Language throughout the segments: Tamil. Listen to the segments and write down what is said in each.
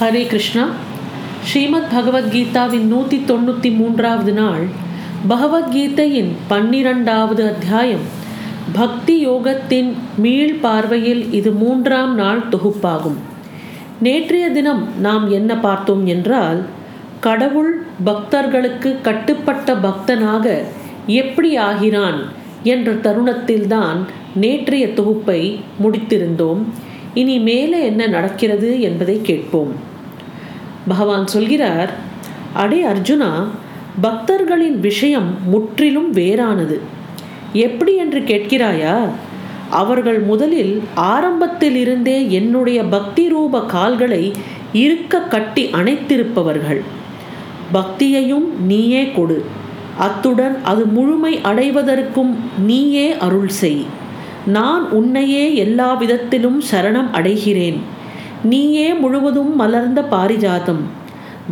ஹரே கிருஷ்ணா. ஸ்ரீமத் பகவத்கீதாவின் நூற்றி தொண்ணூற்றி மூன்றாவது நாள் பகவத்கீதையின் பன்னிரண்டாவது அத்தியாயம். பக்தி யோகத்தின் மீள் பார்வையில் இது மூன்றாம் நாள் தொகுப்பாகும். நேற்றைய தினம் நாம் என்ன பார்த்தோம் என்றால் கடவுள் பக்தர்களுக்கு கட்டுப்பட்ட பக்தனாக எப்படி ஆகிறான் என்ற தருணத்தில்தான் நேற்றைய தொகுப்பை முடித்திருந்தோம். இனி மேலே என்ன நடக்கிறது என்பதை கேட்போம். பகவான் சொல்கிறார் அடே அர்ஜுனா பக்தர்களின் விஷயம் முற்றிலும் வேறானது. எப்படி என்று கேட்கிறாயா? அவர்கள் முதலில் ஆரம்பத்தில் இருந்தே என்னுடைய பக்தி ரூப கால்களை இருக்க கட்டி அணைத்திருப்பவர்கள். பக்தியையும் நீயே கொடு. அத்துடன் அது முழுமை அடைவதற்கும் நீயே அருள் செய். நான் உன்னையே எல்லா விதத்திலும் சரணம் அடைகிறேன். நீயே முழுவதும் மலர்ந்த பாரிஜாதம்.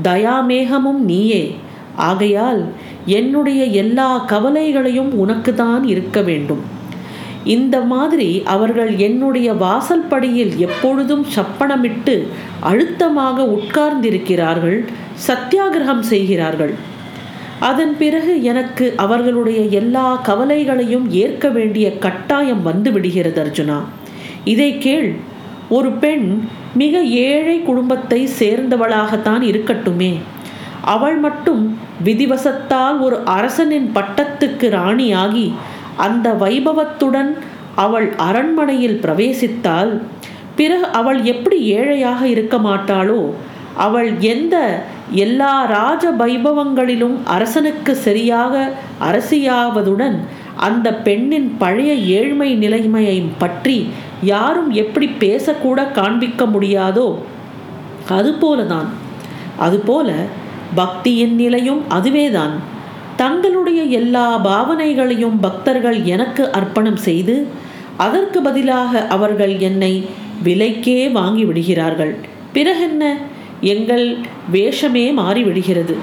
தயாமேகமும் நீயே. ஆகையால் என்னுடைய எல்லா கவலைகளையும் உனக்கு தான் இருக்க வேண்டும். இந்த மாதிரி அவர்கள் என்னுடைய வாசல் படியில் எப்பொழுதும் சப்பனமிட்டு அழுத்தமாக உட்கார்ந்திருக்கிறார்கள் சத்தியாகிரகம் செய்கிறார்கள். அதன் பிறகு எனக்கு அவர்களுடைய எல்லா கவலைகளையும் ஏற்க வேண்டிய கட்டாயம் வந்து விடுகிறது அர்ஜுனா. இதை கேள் ஒரு பெண் மிக ஏழை குடும்பத்தை சேர்ந்தவளாகத்தான் இருக்கட்டுமே. அவள் மட்டும் விதிவசத்தால் ஒரு அரசனின் பட்டத்துக்கு ராணியாகி அந்த வைபவத்துடன் அவள் அரண்மனையில் பிரவேசித்தால் பிறகு அவள் எப்படி ஏழையாக இருக்க மாட்டாளோ அவள் எந்த எல்லா ராஜ வைபவங்களிலும் அரசனுக்கு சரியாக அரசியாவதுடன் அந்த பெண்ணின் பழைய ஏழ்மை நிலைமையை பற்றி யாரும் எப்படி பேசக்கூட காண்பிக்க முடியாதோ அதுபோலதான். அதுபோல பக்தியின் நிலையும் அதுவேதான். தங்களுடைய எல்லா பாவனைகளையும் பக்தர்கள் எனக்கு அர்ப்பணம் செய்து அதற்கு பதிலாக அவர்கள் என்னை விலைக்கே வாங்கி விடுகிறார்கள் பிறகென்ன? எங்கள் வேஷமே மாறிவிடுகிறது.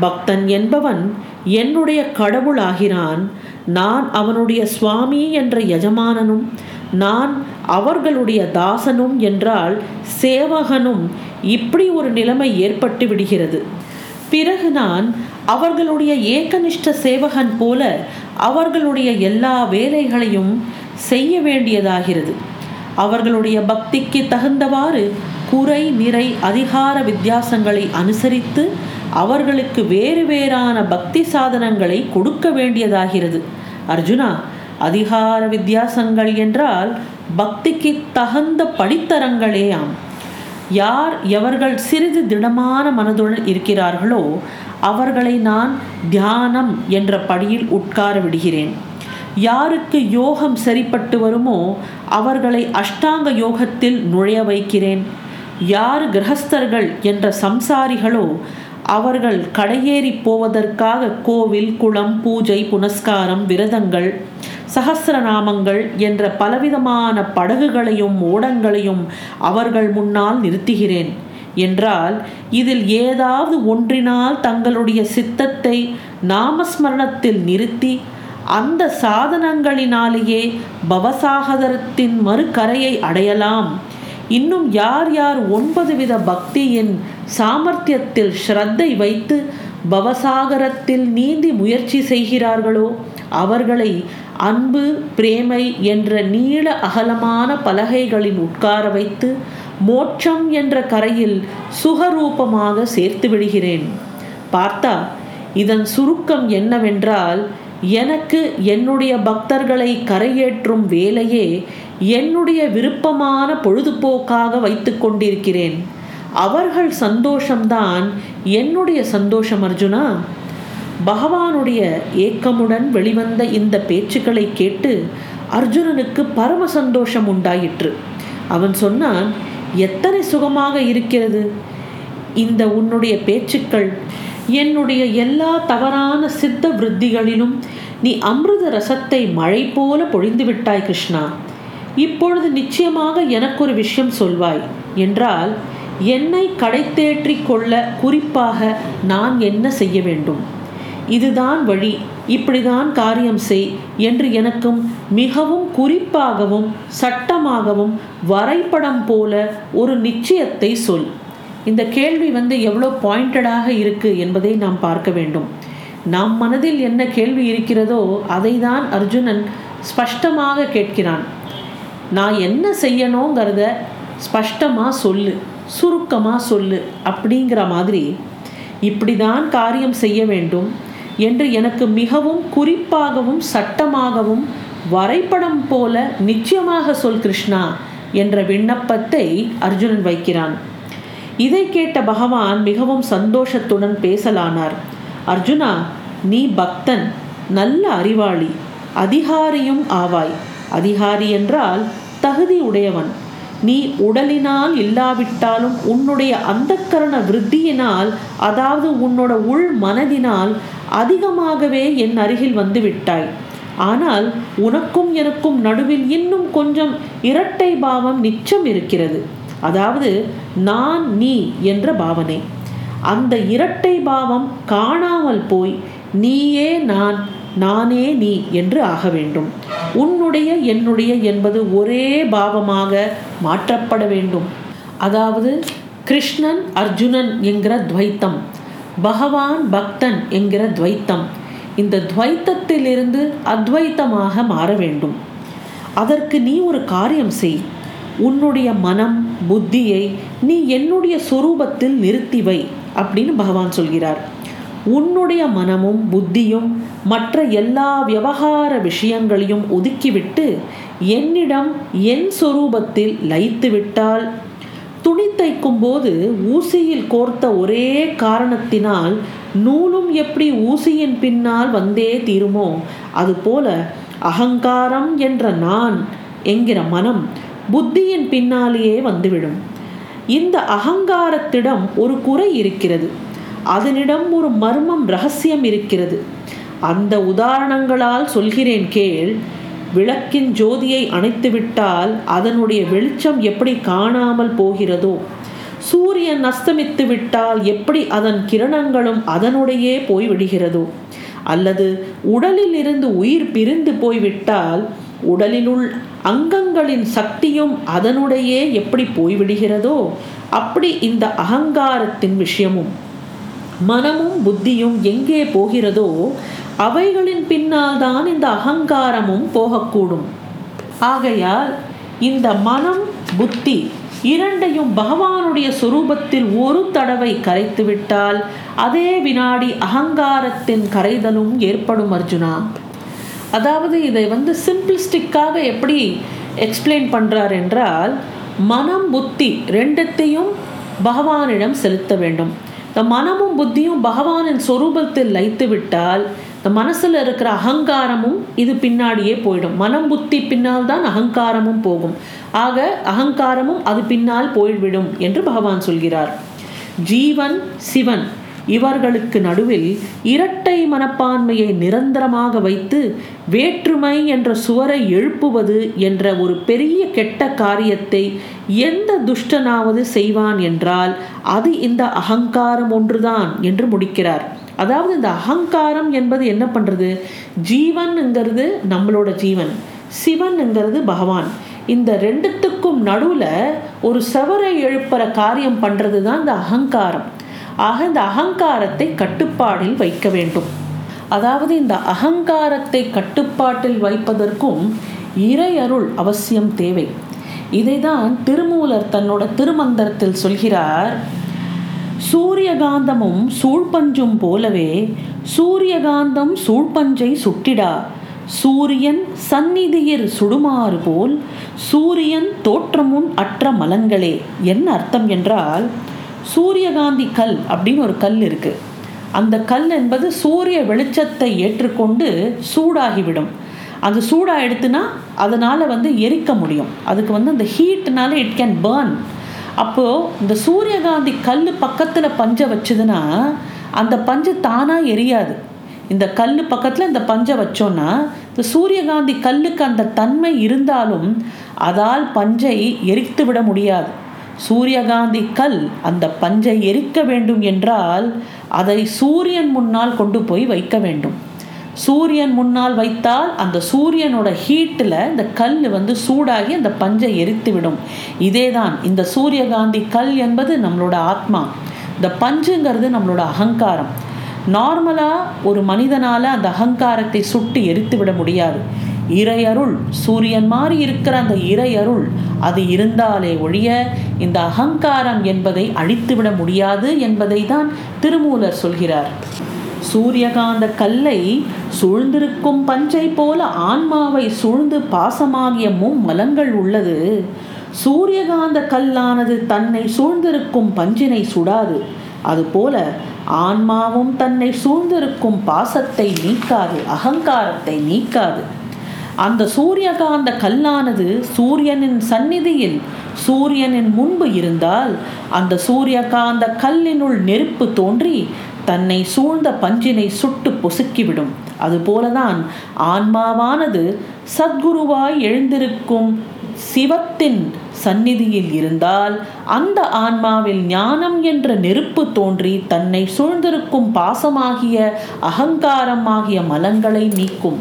பக்தன் என்பவன் என்னுடைய கடவுளாகிறான். நான் அவனுடைய சுவாமி என்ற எஜமானனும் நான் அவர்களுடைய தாசனும் என்றால் சேவகனும் இப்படி ஒரு நிலைமை ஏற்பட்டு விடுகிறது. பிறகு நான் அவர்களுடைய ஏகனிஷ்ட சேவகன் போல அவர்களுடைய எல்லா வேலைகளையும் செய்ய வேண்டியதாகிறது. அவர்களுடைய பக்திக்கு தகுந்தவாறு குறை நிறை அதிகார வித்தியாசங்களை அனுசரித்து அவர்களுக்கு வேறு வேறான பக்தி சாதனங்களை கொடுக்க வேண்டியதாகிறது. அர்ஜுனா அதிகார வித்தியாசங்கள் என்றால் பக்திக்கு தகுந்த படித்தரங்களேயாம் யார் எவர்கள் சிறிது திடமான மனதுடன் இருக்கிறார்களோ அவர்களை நான் தியானம் என்ற படியில் உட்கார விடுகிறேன். யாருக்கு யோகம் சரிப்பட்டு வருமோ அவர்களை அஷ்டாங்க யோகத்தில் நுழைய வைக்கிறேன். யார் கிரகஸ்தர்கள் என்ற சம்சாரிகளோ அவர்கள் கடையேறி போவதற்காக கோவில் குளம் பூஜை புனஸ்காரம் விரதங்கள் சகசிரநாமங்கள் என்ற பலவிதமான படகுகளையும் ஓடங்களையும் அவர்கள் முன்னால் நிறுத்துகிறேன். என்றால் இதில் ஏதாவது ஒன்றினால் தங்களுடைய சித்தத்தை நாமஸ்மரணத்தில் நிறுத்தி அந்த சாதனங்களினாலேயே பவசாகதரத்தின் மறுக்கரையை அடையலாம். இன்னும் யார் யார் ஒன்பது வித பக்தியின் சாமர்த்தியத்தில் ஸ்ரத்தை வைத்து பவசாகரத்தில் நீந்தி முயற்சி செய்கிறார்களோ? அவர்களை அன்பு பிரேமை என்ற நீள அகலமான பலகைகளில் உட்கார வைத்து மோட்சம் என்ற கரையில் சுகரூபமாக சேர்த்து விடுகிறேன். பார்த்தா இதன் சுருக்கம் என்னவென்றால் எனக்கு என்னுடைய பக்தர்களை கரையேற்றும் வேலையே என்னுடைய விருப்பமான பொழுதுபோக்காக வைத்து கொண்டிருக்கிறேன். அவர்கள் சந்தோஷம்தான். என்னுடைய சந்தோஷம் அர்ஜுனா பகவானுடைய ஏக்கமுடன் வெளிவந்த இந்த பேச்சுக்களை கேட்டு அர்ஜுனனுக்கு பரம சந்தோஷம் உண்டாயிற்று. அவன் சொன்னான் எத்தனை சுகமாக இருக்கிறது? இந்த உன்னுடைய பேச்சுக்கள் என்னுடைய எல்லா தவறான சித்த விருத்திகளிலும் நீ அமிர்த ரசத்தை மழை போல பொழிந்து விட்டாய் கிருஷ்ணா. இப்பொழுது நிச்சயமாக எனக்கு ஒரு விஷயம் சொல்வாய். என்றால் என்னை கடைத்தேற்றி கொள்ள குறிப்பாக நான் என்ன செய்ய வேண்டும்? இதுதான் வழி. இப்படிதான் காரியம் செய் என்று எனக்கும் மிகவும் குறிப்பாகவும் சட்டமாகவும் வரைபடம் போல ஒரு நிச்சயத்தை சொல். இந்த கேள்வி வந்து எவ்வளோ பாயிண்டடாக இருக்குது என்பதை நாம் பார்க்க வேண்டும். நம் மனதில் என்ன கேள்வி இருக்கிறதோ அதை தான் அர்ஜுனன் ஸ்பஷ்டமாக கேட்கிறான். நான் என்ன செய்யணுங்கிறத ஸ்பஷ்டமாக சொல்லு. சுருக்கமாக சொல்லு அப்படிங்கிற மாதிரி இப்படி தான் காரியம் செய்ய வேண்டும் என்று எனக்கு மிகவும் குறிப்பாகவும் சட்டமாகவும் வரைபடம் போல நிச்சயமாக சொல் கிருஷ்ணா என்ற விண்ணப்பத்தை அர்ஜுனன் வைக்கிறான். இதை கேட்ட பகவான் மிகவும் சந்தோஷத்துடன் பேசலானார். அர்ஜுனா நீ பக்தன் நல்ல அறிவாளி அதிகாரியும் ஆவாய். அதிகாரி என்றால் தகுதி உடையவன். நீ உடலினால் இல்லாவிட்டாலும் உன்னுடைய அந்தக்கரண விருத்தியினால் அதாவது உன்னோட உள் மனதினால் அதிகமாகவே என் அருகில் வந்து விட்டாய். ஆனால் உனக்கும் எனக்கும் நடுவில் இன்னும் கொஞ்சம் இரட்டை பாவம் நிச்சம் இருக்கிறது. அதாவது நான் நீ என்ற பாவனை. அந்த இரட்டை பாவம் காணாமல் போய் நீயே நான் நானே நீ என்று ஆக வேண்டும். உன்னுடைய என்னுடைய என்பது ஒரே பாவமாக மாற்றப்பட வேண்டும். அதாவது கிருஷ்ணன் அர்ஜுனன் என்கிற துவைத்தம் பகவான் பக்தன் என்கிற துவைத்தம் இந்த துவைத்தத்திலிருந்து அத்வைத்தமாக மாற வேண்டும். அதற்கு நீ ஒரு காரியம் செய். உன்னுடைய மனம் புத்தியை நீ என்னுடைய சொரூபத்தில் நிறுத்தி வை அப்படின்னு பகவான் சொல்கிறார். உன்னுடைய மனமும் புத்தியும் மற்ற எல்லா விவகார விஷயங்களையும் ஒதுக்கிவிட்டு என்னிடம் என் சொரூபத்தில் லயித்து விட்டால் துணி தைக்கும் போது ஊசியில் கோர்த்த ஒரே காரணத்தினால் நூலும் எப்படி ஊசியின் பின்னால் வந்தே தீருமோ? அதுபோல அகங்காரம் என்ற நான் என்கிற மனம் புத்தியின் பின்னாலேயே வந்துவிடும். இந்த அகங்காரத்திடம் ஒரு குறை இருக்கிறது. அதனிடம் ஒரு மர்மம் ரகசியம் இருக்கிறது. அந்த உதாரணங்களால் சொல்கிறேன் கேள் விளக்கின் ஜோதியை அணைத்துவிட்டால் அதனுடைய வெளிச்சம் எப்படி காணாமல் போகிறதோ சூரியன் அஸ்தமித்து விட்டால் எப்படி அதன் கிரணங்களும் அதனுடையே போய்விடுகிறதோ அல்லது உடலில் இருந்து உயிர் பிரிந்து போய்விட்டால் உடலிலுள் அங்கங்களின் சக்தியும் அதனுடையே எப்படி போய்விடுகிறதோ அப்படி இந்த அகங்காரத்தின் விஷயமும். மனமும் புத்தியும் எங்கே போகிறதோ அவைகளின் பின்னால் தான் இந்த அகங்காரமும் போகக்கூடும். ஆகையால் இந்த மனம் புத்தி இரண்டையும் பகவானுடைய சொரூபத்தில் ஒரு தடவை கரைத்துவிட்டால் அதே வினாடி அகங்காரத்தின் கரைதலும் ஏற்படும் அர்ஜுனா. அதாவது இதை வந்து சிம்பிளிஸ்டிக்காக எப்படி எக்ஸ்பிளைன் பண்ணுறார் என்றால் மனம் புத்தி ரெண்டத்தையும் பகவானிடம் செலுத்த வேண்டும். மனமும் புத்தியும் பகவானின் சொரூபத்தில் லைத்து விட்டால் இந்த மனசில் இருக்கிற அகங்காரமும் இது பின்னாடியே போயிடும். மனம் புத்தி பின்னால் தான் அகங்காரமும் போகும். ஆக அகங்காரமும் அது பின்னால் போய்விடும் என்று பகவான் சொல்கிறார். ஜீவன் சிவன். இவர்களுக்கு நடுவில் இரட்டை மனப்பான்மையை நிரந்தரமாக வைத்து வேற்றுமை என்ற சுவரை எழுப்புவது என்ற ஒரு பெரிய கெட்ட காரியத்தை எந்த துஷ்டனாவது செய்வான் என்றால் அது இந்த அகங்காரம் ஒன்றுதான் என்று முடிக்கிறார். அதாவது இந்த அகங்காரம் என்பது என்ன பண்ணுறது ஜீவன்ங்கிறது நம்மளோட ஜீவன் சிவன்ங்கிறது பகவான். இந்த ரெண்டுத்துக்கும் நடுவில் ஒரு சவரை எழுப்புற காரியம் பண்ணுறது தான் இந்த அகங்காரம். ஆக இந்த அகங்காரத்தை கட்டுப்பாடில் வைக்க வேண்டும். அதாவது இந்த அகங்காரத்தை கட்டுப்பாட்டில் வைப்பதற்கும் இறை அருள் அவசியம் தேவை. இதைதான் திருமூலர் தன்னோட திருமந்திரத்தில் சொல்கிறார் சூரியகாந்தமும் சூழ்பஞ்சும் போலவே சூரியகாந்தம் சூழ்பஞ்சை சுட்டிடா. சூரியன் சந்நிதியில் சுடுமாறு போல் சூரியன் தோற்றமும் அற்ற மலங்களே என்ன அர்த்தம் என்றால் சூரியகாந்தி கல் அப்படின்னு ஒரு கல் இருக்கு. அந்த கல் என்பது சூரிய வெளிச்சத்தை ஏற்றுக்கொண்டு சூடாகிவிடும். அது சூடாக எடுத்துனா அதனால் வந்து எரிக்க முடியும். அதுக்கு வந்து அந்த ஹீட்னால இட் கேன் பேர்ன் அப்போது இந்த சூரியகாந்தி கல் பக்கத்தில் பஞ்சை வச்சதுன்னா அந்த பஞ்சு தானாக எரியாது. இந்த கல் பக்கத்தில் இந்த பஞ்சை வச்சோன்னா இந்த சூரியகாந்தி கல்லுக்கு அந்த தன்மை இருந்தாலும் அதால் பஞ்சை எரித்து விட முடியாது. சூரியகாந்தி கல் அந்த பஞ்சை எரிக்க வேண்டும் என்றால் அதை சூரியன் முன்னால் கொண்டு போய் வைக்க வேண்டும். சூரியன் முன்னால் வைத்தால் அந்த சூரியனோட ஹீட்டில் இந்த கல் வந்து சூடாகி அந்த பஞ்சை எரித்து விடும் இதே தான் இந்த சூரியகாந்தி கல் என்பது நம்மளோட ஆத்மா. இந்த பஞ்சுங்கிறது நம்மளோட அகங்காரம். நார்மலாக ஒரு மனிதனால் அந்த அகங்காரத்தை சுட்டு எரித்து விட முடியாது. இறையருள். சூரியன் மாதிரி இருக்கிற அந்த இறையருள் அது இருந்தாலே ஒழிய இந்த அகங்காரம் என்பதை அழித்துவிட முடியாது என்பதை தான் திருமூலர் சொல்கிறார். சூரியகாந்த கல்லை சூழ்ந்திருக்கும் பஞ்சை போல ஆன்மாவை சூழ்ந்து பாசமாகிய மும்மலங்கள் உள்ளது. சூரியகாந்த கல்லானது தன்னை சூழ்ந்திருக்கும் பஞ்சினை சுடாது. அதுபோல ஆன்மாவும் தன்னை சூழ்ந்திருக்கும் பாசத்தை நீக்காது அகங்காரத்தை நீக்காது. அந்த சூரியகாந்த கல்லானது சூரியனின் சந்நிதியில் சூரியனின் முன்பு இருந்தால் அந்த சூரியகாந்த கல்லினுள் நெருப்பு தோன்றி தன்னை சூழ்ந்த பஞ்சினை சுட்டு பொசுக்கிவிடும். அதுபோலதான் ஆன்மாவானது சத்குருவாய் எழுந்திருக்கும் சிவத்தின் சந்நிதியில் இருந்தால் அந்த ஆன்மாவில் ஞானம் என்ற நெருப்பு தோன்றி தன்னை சூழ்ந்திருக்கும் பாசமாகிய அகங்காரமாகிய மலங்களை நீக்கும்.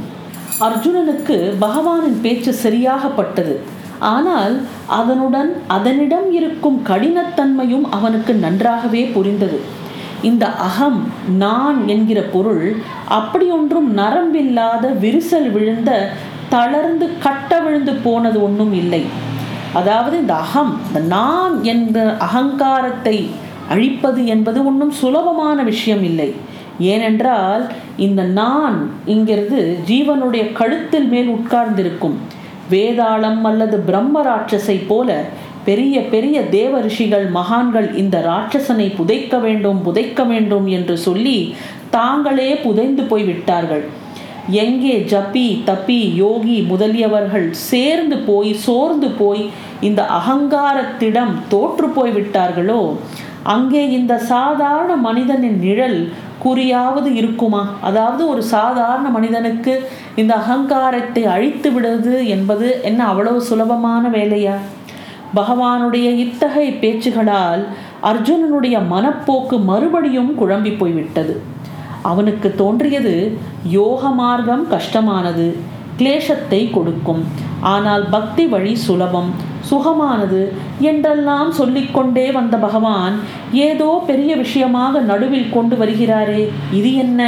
அர்ஜுனனுக்கு பகவானின் பேச்சு சரியாகப்பட்டது. ஆனால் அதனுடன் அதனிடம் இருக்கும் கடினத்தன்மையும் அவனுக்கு நன்றாகவே புரிந்தது. இந்த அகம் நான் என்கிற பொருள் அப்படியொன்றும் நரம்பில்லாத விரிசல் விழுந்த தளர்ந்து கட்ட விழுந்து போனது ஒன்றும் இல்லை. அதாவது இந்த அகம் இந்த நான் என்ற அகங்காரத்தை அழிப்பது என்பது ஒன்றும் சுலபமான விஷயம் இல்லை. ஏனென்றால் இந்த நான் இங்கிறது ஜீவனுடைய கழுத்தில் மேல் உட்கார்ந்திருக்கும். வேதாளம் அல்லது பிரம்ம ராட்சஸை போல பெரிய பெரிய தேவ ரிஷிகள் மகான்கள் இந்த ராட்சசனை புதைக்க வேண்டும் புதைக்க வேண்டும் என்று சொல்லி தாங்களே புதைந்து போய் விட்டார்கள். எங்கே ஜப்பி தப்பி யோகி முதலியவர்கள் சேர்ந்து போய் சோர்ந்து போய் இந்த அகங்காரத்திடம் தோற்று போய் விட்டார்களோ அங்கே இந்த சாதாரண மனிதனின் நிழல் குறியாவது இருக்குமா? அதாவது ஒரு சாதாரண மனிதனுக்கு இந்த அகங்காரத்தை அழித்து விடுவது என்பது என்ன அவ்வளவு சுலபமான வேலையா? பகவானுடைய இத்தகைய பேச்சுகளால் அர்ஜுனனுடைய மனப்போக்கு மறுபடியும் குழம்பி போய்விட்டது. அவனுக்கு தோன்றியது யோக மார்க்கம் கஷ்டமானது கிளேசத்தை கொடுக்கும். ஆனால் பக்தி வழி சுலபம் சுகமானது என்றெல்லாம் சொல்லிக்கொண்டே வந்த பகவான் ஏதோ பெரிய விஷயமாக நடுவில் கொண்டு வருகிறாரே இது என்ன?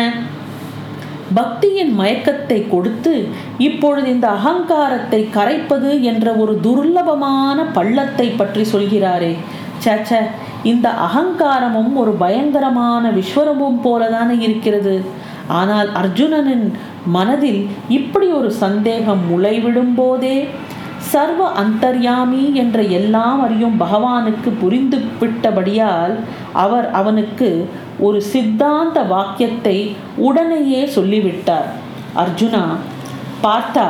பக்தியின் மயக்கத்தை கொடுத்து இப்பொழுது இந்த அகங்காரத்தை கரைப்பது என்ற ஒரு துர்லபமான பள்ளத்தை பற்றி சொல்கிறாரே. சச்ச இந்த அகங்காரமும் ஒரு பயங்கரமான விஸ்வரமும் போலதானே இருக்கிறது. ஆனால் அர்ஜுனனின் மனதில் இப்படி ஒரு சந்தேகம் முளைவிடும் போதே சர்வ அந்தர்யாமி என்ற எல்லாம் அறியும் பகவானுக்கு புரிந்து விட்டபடியால் அவர் அவனுக்கு ஒரு சித்தாந்த வாக்கியத்தை உடனேயே சொல்லிவிட்டார். அர்ஜுனா பார்த்தா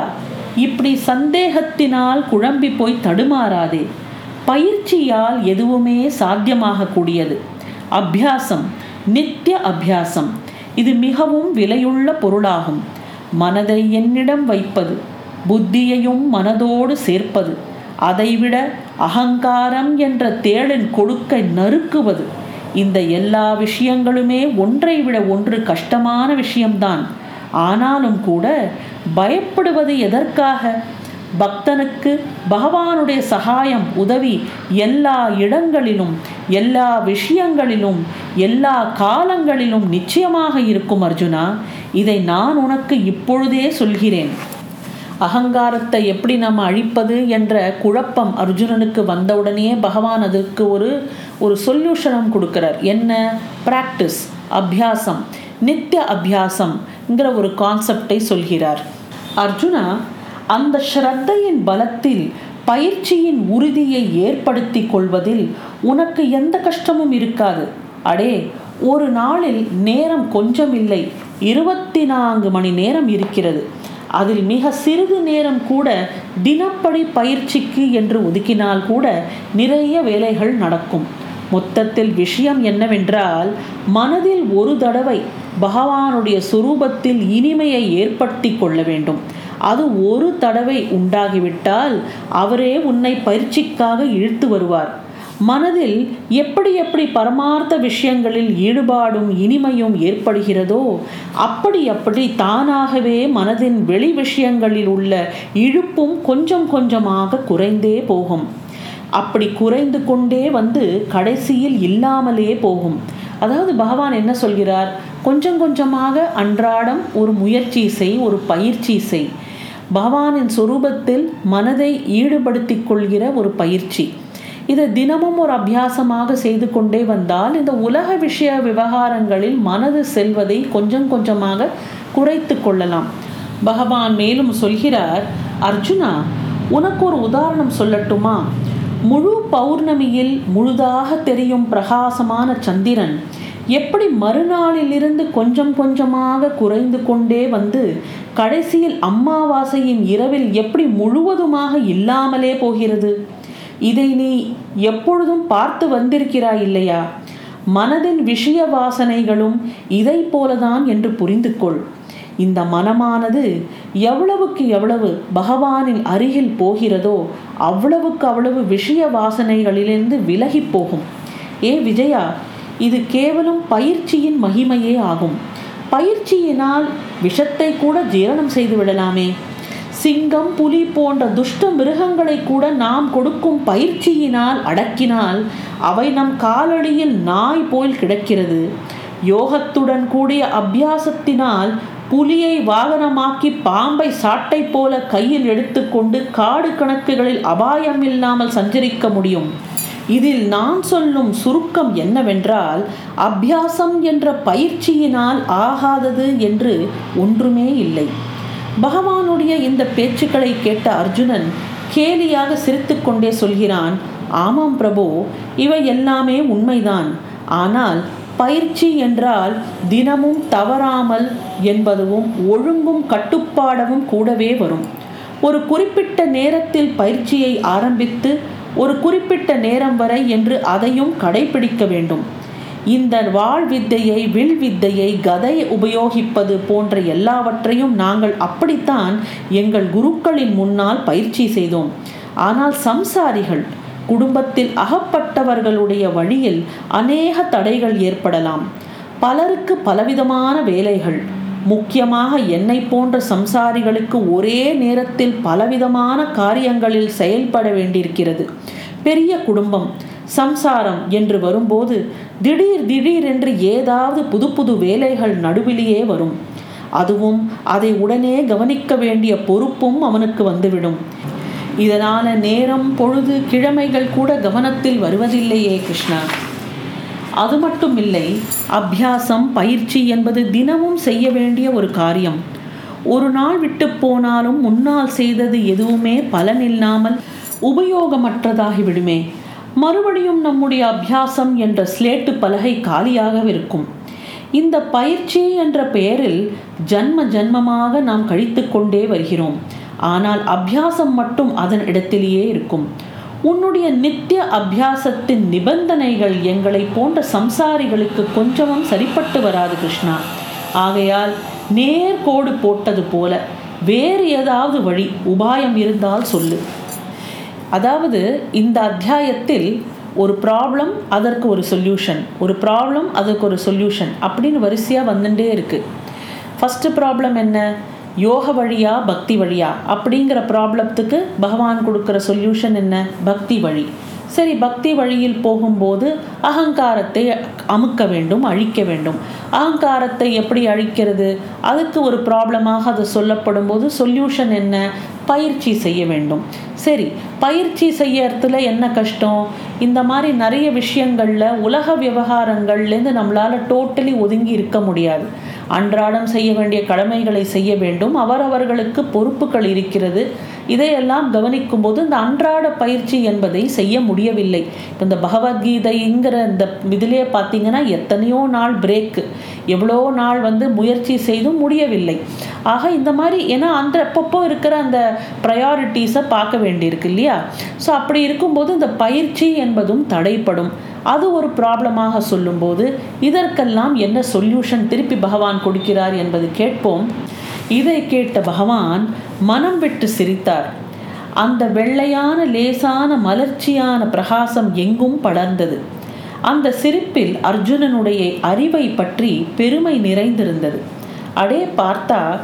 இப்படி சந்தேகத்தினால் குழம்பி போய் தடுமாறாதே. பயிற்சியால் எதுவுமே சாத்தியமாகக்கூடியது அபியாசம் நித்திய அபியாசம். இது மிகவும் விலையுள்ள பொருளாகும். மனதை என்னிடம் வைப்பது. புத்தியையும் மனதோடு சேர்ப்பது அதைவிட அகங்காரம் என்ற தேளின் கொடுக்கை நறுக்குவது. இந்த எல்லா விஷயங்களுமே ஒன்றை விட ஒன்று கஷ்டமான விஷயம்தான். ஆனாலும் கூட பயப்படுவது எதற்காக? பக்தனுக்கு பகவானுடைய சகாயம் உதவி எல்லா இடங்களிலும் எல்லா விஷயங்களிலும் எல்லா காலங்களிலும் நிச்சயமாக இருக்கும் அர்ஜுனா. இதை நான் உனக்கு இப்பொழுதே சொல்கிறேன். அகங்காரத்தை எப்படி நாம் அழிப்பது என்ற குழப்பம் அர்ஜுனனுக்கு வந்தவுடனே பகவான் அதற்கு ஒரு ஒரு சொல்யூஷனும் கொடுக்கிறார். என்ன? ப்ராக்டிஸ் அபியாசம் நித்திய அபியாசம்ங்கிற ஒரு கான்செப்டை சொல்கிறார். அர்ஜுனா அந்த ஸ்ரத்தையின் பலத்தில் பயிற்சியின் உறுதியை ஏற்படுத்தி கொள்வதில் உனக்கு எந்த கஷ்டமும் இருக்காது. அடே ஒரு நாளில் நேரம் கொஞ்சம் இல்லை இருபத்தி நான்கு மணி நேரம் இருக்கிறது. அதில் மிக சிறிது நேரம் கூட தினப்படி பயிற்சிக்கு என்று ஒதுக்கினால் கூட நிறைய வேலைகள் நடக்கும். மொத்தத்தில் விஷயம் என்னவென்றால் மனதில் ஒரு தடவை பகவானுடைய சுரூபத்தில் இனிமையை ஏற்படுத்தி கொள்ள வேண்டும். அது ஒரு தடவை உண்டாகிவிட்டால் அவரே உன்னை பயிற்சிக்காக இழுத்து வருவார். மனதில் எப்படி எப்படி பரமார்த்த விஷயங்களில் ஈடுபாடும் இனிமையும் ஏற்படுகிறதோ அப்படி அப்படி தானாகவே மனதின் வெளி விஷயங்களில் உள்ள இழுப்பும் கொஞ்சம் கொஞ்சமாக குறைந்தே போகும். அப்படி குறைந்து கொண்டே வந்து கடைசியில் இல்லாமலே போகும். அதாவது பகவான் என்ன சொல்கிறார்? கொஞ்சம் கொஞ்சமாக அன்றாடம் ஒரு முயற்சி செய் ஒரு பயிற்சி செய். பகவானின் சொரூபத்தில் மனதை ஈடுபடுத்திக் கொள்கிற ஒரு பயிற்சி. இதை தினமும் ஒரு அபியாசமாக செய்து கொண்டே வந்தால் இந்த உலக விஷய விவகாரங்களில் மனது செல்வதை கொஞ்சம் கொஞ்சமாக குறைத்து கொள்ளலாம். பகவான் மேலும் சொல்கிறார் அர்ஜுனா உனக்கு ஒரு உதாரணம் சொல்லட்டுமா? முழு பௌர்ணமியில் முழுதாக தெரியும் பிரகாசமான சந்திரன் எப்படி மறுநாளிலிருந்து கொஞ்சம் கொஞ்சமாக குறைந்து கொண்டே வந்து கடைசியில் அம்மாவாசையின் இரவில் எப்படி முழுவதுமாக இல்லாமலே போகிறது? இதை நீ எப்பொழுதும் பார்த்து வந்திருக்கிறாய் இல்லையா? மனதின் விஷய வாசனைகளும் இதை போலதான் என்று புரிந்து கொள் இந்த மனமானது எவ்வளவுக்கு எவ்வளவு பகவானின் அருகில் போகிறதோ அவ்வளவுக்கு அவ்வளவு விஷய வாசனைகளிலிருந்து விலகி போகும். ஏ விஜயா இது கேவலம் பயிற்சியின் மகிமையே ஆகும். பயிற்சியினால் விஷத்தை கூட ஜீரணம் செய்து விடலாமே. சிங்கம் புலி போன்ற துஷ்ட மிருகங்களை கூட நாம் கொடுக்கும் பயிற்சியினால் அடக்கினால் அவை நம் காலடியில் நாய் போல் கிடக்கிறது. யோகத்துடன் கூடிய அபியாசத்தினால் புலியை வாகனமாக்கி பாம்பை சாட்டை போல கையில் எடுத்துக்கொண்டு காடு கணக்குகளில் அபாயம் இல்லாமல் சஞ்சரிக்க முடியும். இதில் நான் சொல்லும் சுருக்கம் என்னவென்றால் அபியாசம் என்ற பயிற்சியினால் ஆகாதது என்று ஒன்றுமே இல்லை. பகவானுடைய இந்த பேச்சுக்களை கேட்ட அர்ஜுனன் கேலியாக சிரித்துக்கொண்டே சொல்கிறான் ஆமாம் பிரபு இவை எல்லாமே உண்மைதான். ஆனால் பயிற்சி என்றால் தினமும் தவறாமல் என்பதுவும் ஒழுங்கும் கட்டுப்பாடவும் கூடவே வரும். ஒரு குறிப்பிட்ட நேரத்தில் பயிற்சியை ஆரம்பித்து ஒரு குறிப்பிட்ட நேரம் வரை என்று அதையும் கடைபிடிக்க வேண்டும். இந்த வாழ் வித்தையை வில் வித்தையை கதை உபயோகிப்பது போன்ற எல்லாவற்றையும் நாங்கள் அப்படித்தான் எங்கள் குருக்களின் முன்னால் பயிற்சி செய்தோம். ஆனால் சம்சாரிகள் குடும்பத்தில் அகப்பட்டவர்களுடைய வழியில் அநேக தடைகள் ஏற்படலாம். பலருக்கு பலவிதமான வேலைகள் முக்கியமாக என்னை போன்ற சம்சாரிகளுக்கு ஒரே நேரத்தில் பலவிதமான காரியங்களில் செயல்பட வேண்டியிருக்கிறது. பெரிய குடும்பம் சம்சாரம் என்று வரும்போது திடீர் திடீர் என்று ஏதாவது புது புது வேலைகள் நடுவிலேயே வரும். அதுவும் அதை உடனே கவனிக்க வேண்டிய பொறுப்பும் அவனுக்கு வந்துவிடும். இதனால நேரம் பொழுது கிழமைகள் கூட கவனத்தில் வருவதில்லையே கிருஷ்ணா. அது மட்டும் இல்லை அபியாசம் பயிற்சி என்பது தினமும் செய்ய வேண்டிய ஒரு காரியம். ஒரு நாள் விட்டு போனாலும் முன்னால் செய்தது எதுவுமே பலனில்லாமல் இல்லாமல் விடுமே மறுபடியும் நம்முடைய அபியாசம் என்ற ஸ்லேட்டு பலகை காலியாகவிருக்கும். இந்த பயிற்சி என்ற பெயரில் ஜன்ம ஜன்மமாக நாம் கழித்து கொண்டே வருகிறோம். ஆனால் அபியாசம் மட்டும் அதன் இடத்திலேயே இருக்கும். உன்னுடைய நித்திய அபியாசத்தின் நிபந்தனைகள் எங்களை போன்ற சம்சாரிகளுக்கு கொஞ்சமும் சரிப்பட்டு வராது கிருஷ்ணா. ஆகையால் நேர்கோடு போட்டது போல வேறு ஏதாவது வழி உபாயம் இருந்தால் சொல்லு. அதாவது இந்த அத்தியாயத்தில் ஒரு ப்ராப்ளம் அதற்கு ஒரு சொல்யூஷன் ஒரு ப்ராப்ளம் அதற்கு ஒரு சொல்யூஷன் அப்படின்னு வரிசையாக வந்துட்டே இருக்குது ஃபஸ்ட்டு ப்ராப்ளம் என்ன? யோக வழியா பக்தி வழியா? அப்படிங்கிற ப்ராப்ளத்துக்கு பகவான் கொடுக்குற சொல்யூஷன் என்ன? பக்தி வழி. சரி பக்தி வழியில் போகும்போது அகங்காரத்தை அமுக்க வேண்டும் அழிக்க வேண்டும். அகங்காரத்தை எப்படி அழிக்கிறது? அதுக்கு ஒரு ப்ராப்ளமாக அது சொல்லப்படும் போது சொல்யூஷன் என்ன? பயிற்சி செய்ய வேண்டும். சரி பயிற்சி செய்யறதுல என்ன கஷ்டம்? இந்த மாதிரி நிறைய விஷயங்களில் உலக விவகாரங்கள்லேருந்து நம்மளால் டோட்டலி ஒதுங்கி இருக்க முடியாது. அன்றாடம் செய்ய வேண்டிய கடமைகளை செய்ய வேண்டும். அவரவர்களுக்கு பொறுப்புகள் இருக்கிறது. இதையெல்லாம் கவனிக்கும் போது இந்த அன்றாட பயிற்சி என்பதை செய்ய முடியவில்லை. இந்த பகவத்கீதைங்கிற இந்த இதிலே பார்த்தீங்கன்னா எத்தனையோ நாள் பிரேக்கு எவ்வளோ நாள் வந்து முயற்சி செய்தும் முடியவில்லை. ஆக இந்த மாதிரி ஏன்னா அந்த அப்பப்போ இருக்கிற அந்த ப்ரையாரிட்டிஸை பார்க்க வேண்டியிருக்கு இல்லையா? ஸோ அப்படி இருக்கும்போது இந்த பயிற்சி என்பதும் தடைப்படும் அது ஒரு ப்ராப்ளமாக சொல்லும்போது இதற்கெல்லாம் என்ன சொல்யூஷன் திருப்பி பகவான் கொடுக்கிறார் என்பது கேட்போம். இதை கேட்ட பகவான் மனம் விட்டு சிரித்தார். அந்த வெள்ளையான லேசான மலர்ச்சியான பிரகாசம் எங்கும் படர்ந்தது. அந்த சிரிப்பில் அர்ஜுனனுடைய அறிவை பற்றி பெருமை நிறைந்திருந்தது. அடே பார்த்தா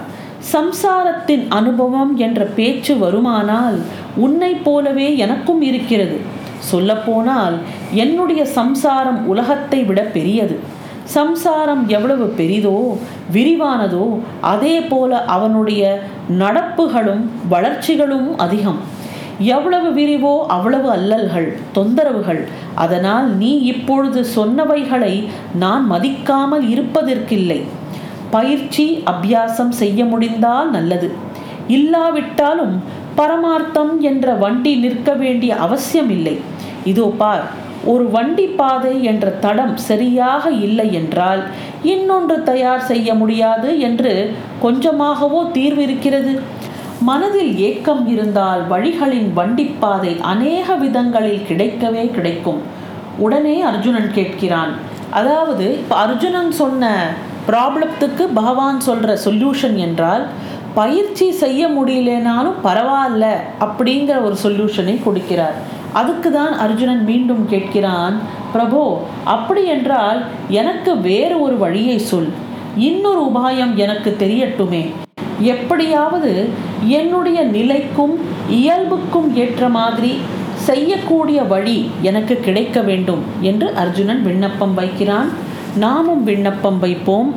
சம்சாரத்தின் அனுபவம் என்ற பேச்சு வருமானால் உன்னை போலவே எனக்கும் இருக்கிறது. சொல்லப்போனால் என்னுடைய சம்சாரம் உலகத்தை விட பெரியது. சம்சாரம் எவ்வளவு பெரிதோ விரிவானதோ அதே போல அவனுடைய நடப்புகளும் வளர்ச்சிகளும் அதிகம். எவ்வளவு விரிவோ அவ்வளவு அல்லல்கள் தொந்தரவுகள். அதனால் நீ இப்பொழுது சொன்னவைகளை நான் மதிக்காமல் இருப்பதற்கில்லை. பயிற்சி அபியாசம் செய்ய முடிந்தால் நல்லது. இல்லாவிட்டாலும் பரமார்த்தம் என்ற வண்டி நிற்க வேண்டிய அவசியம் இல்லை இதோ பார் ஒரு வண்டி பாதை என்ற தடம் சரியாக இல்லை என்றால் இன்னொன்று தயார் செய்ய முடியாது என்று கொஞ்சமாகவோ தீர்வு இருக்கிறது மனதில் ஏக்கம் இருந்தால் வழிகளின் வண்டிப்பாதை அநேக விதங்களில் கிடைக்கவே கிடைக்கும். உடனே அர்ஜுனன் கேட்கிறான். அதாவது இப்போ அர்ஜுனன் சொன்ன ப்ராப்ளத்துக்கு பகவான் சொல்கிற சொல்யூஷன் என்றால் பயிற்சி செய்ய முடியலனாலும் பரவாயில்ல அப்படிங்கிற ஒரு சொல்யூஷனை கொடுக்கிறார். அதுக்கு தான் அர்ஜுனன் மீண்டும் கேட்கிறான் பிரபோ அப்படி என்றால் எனக்கு வேறு ஒரு வழியை சொல். இன்னொரு உபாயம் எனக்கு தெரியட்டுமே. எப்படியாவது என்னுடைய நிலைக்கும் இயல்புக்கும் ஏற்ற மாதிரி செய்யக்கூடிய வழி எனக்கு கிடைக்க வேண்டும் என்று அர்ஜுனன் விண்ணப்பம் வைக்கிறான். நாமும் விண்ணப்பம் வைப்போம்.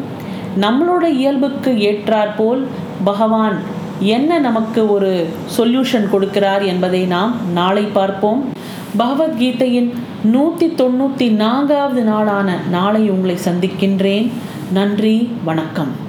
நம்மளோட இயல்புக்கு ஏற்றாற்போல் பகவான் என்ன நமக்கு ஒரு சொல்யூஷன் கொடுக்கிறார் என்பதை நாம் நாளை பார்ப்போம். பகவத்கீதையின் நூற்றி தொண்ணூற்றி நான்காவது நாளான நாளை உங்களை சந்திக்கின்றேன். நன்றி வணக்கம்.